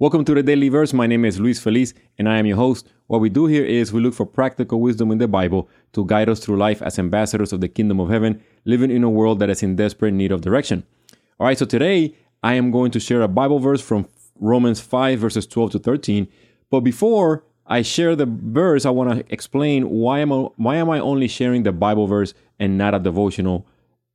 Welcome to the Daily Verse. My name is Luis Feliz and I am your host. What we do here is we look for practical wisdom in the Bible to guide us through life as ambassadors of the kingdom of heaven, living in a world that is in desperate need of direction. All right, so today I am going to share a Bible verse from Romans 5, verses 12 to 13. But before I share the verse, I want to explain why am, I, why am I only sharing the Bible verse and not a devotional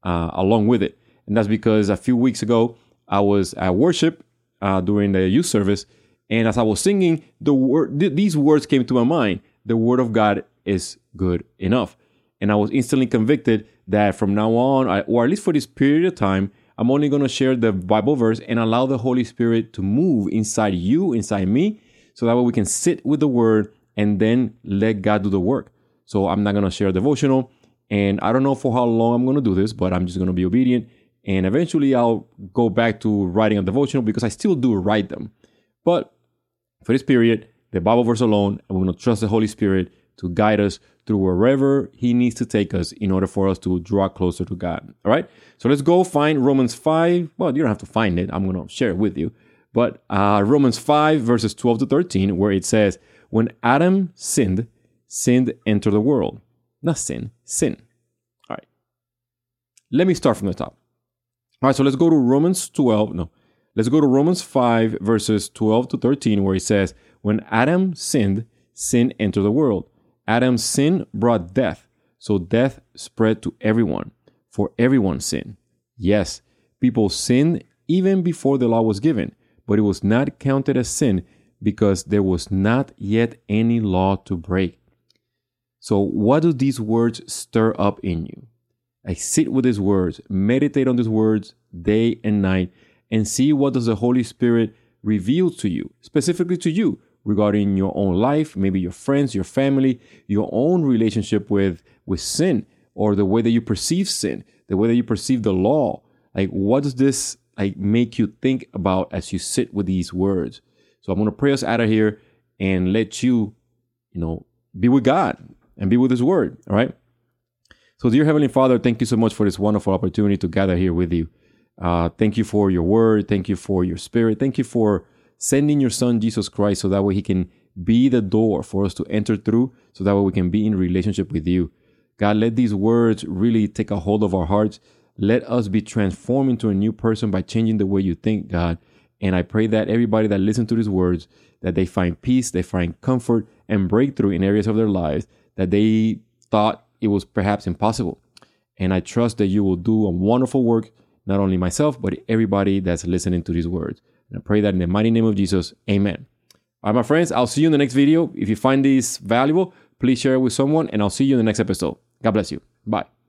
uh, along with it. And that's because a few weeks ago, I was at worship uh, during the youth service. And as I was singing, the word, th- these words came to my mind. The word of God is good enough. And I was instantly convicted that from now on, I, or at least for this period of time, I'm only going to share the Bible verse and allow the Holy Spirit to move inside you, inside me, so that way we can sit with the word and then let God do the work. So I'm not going to share devotional. And I don't know for how long I'm going to do this, but I'm just going to be obedient. And eventually I'll go back to writing a devotional because I still do write them. But for this period, the Bible verse alone, and we're going to trust the Holy Spirit to guide us through wherever He needs to take us in order for us to draw closer to God. All right. So let's go find Romans 5. Well, you don't have to find it, I'm going to share it with you. But uh, Romans 5, verses 12 to 13, where it says, When Adam sinned, sinned entered the world. Not sin, sin. All right. Let me start from the top. All right, so let's go to Romans 12. No, let's go to Romans 5, verses 12 to 13, where it says, When Adam sinned, sin entered the world. Adam's sin brought death, so death spread to everyone, for everyone sinned. Yes, people sinned even before the law was given, but it was not counted as sin because there was not yet any law to break. So, what do these words stir up in you? I sit with these words, meditate on these words day and night, and see what does the Holy Spirit reveal to you, specifically to you, regarding your own life, maybe your friends, your family, your own relationship with with sin, or the way that you perceive sin, the way that you perceive the law. Like, what does this like make you think about as you sit with these words? So I'm gonna pray us out of here and let you, you know, be with God and be with His Word. All right. So, dear Heavenly Father, thank you so much for this wonderful opportunity to gather here with you. Uh, thank you for your word. Thank you for your spirit. Thank you for sending your son, Jesus Christ, so that way he can be the door for us to enter through, so that way we can be in relationship with you. God, let these words really take a hold of our hearts. Let us be transformed into a new person by changing the way you think, God. And I pray that everybody that listens to these words, that they find peace, they find comfort and breakthrough in areas of their lives that they thought it was perhaps impossible. And I trust that you will do a wonderful work, not only myself, but everybody that's listening to these words. And I pray that in the mighty name of Jesus, amen. All right, my friends, I'll see you in the next video. If you find this valuable, please share it with someone, and I'll see you in the next episode. God bless you. Bye.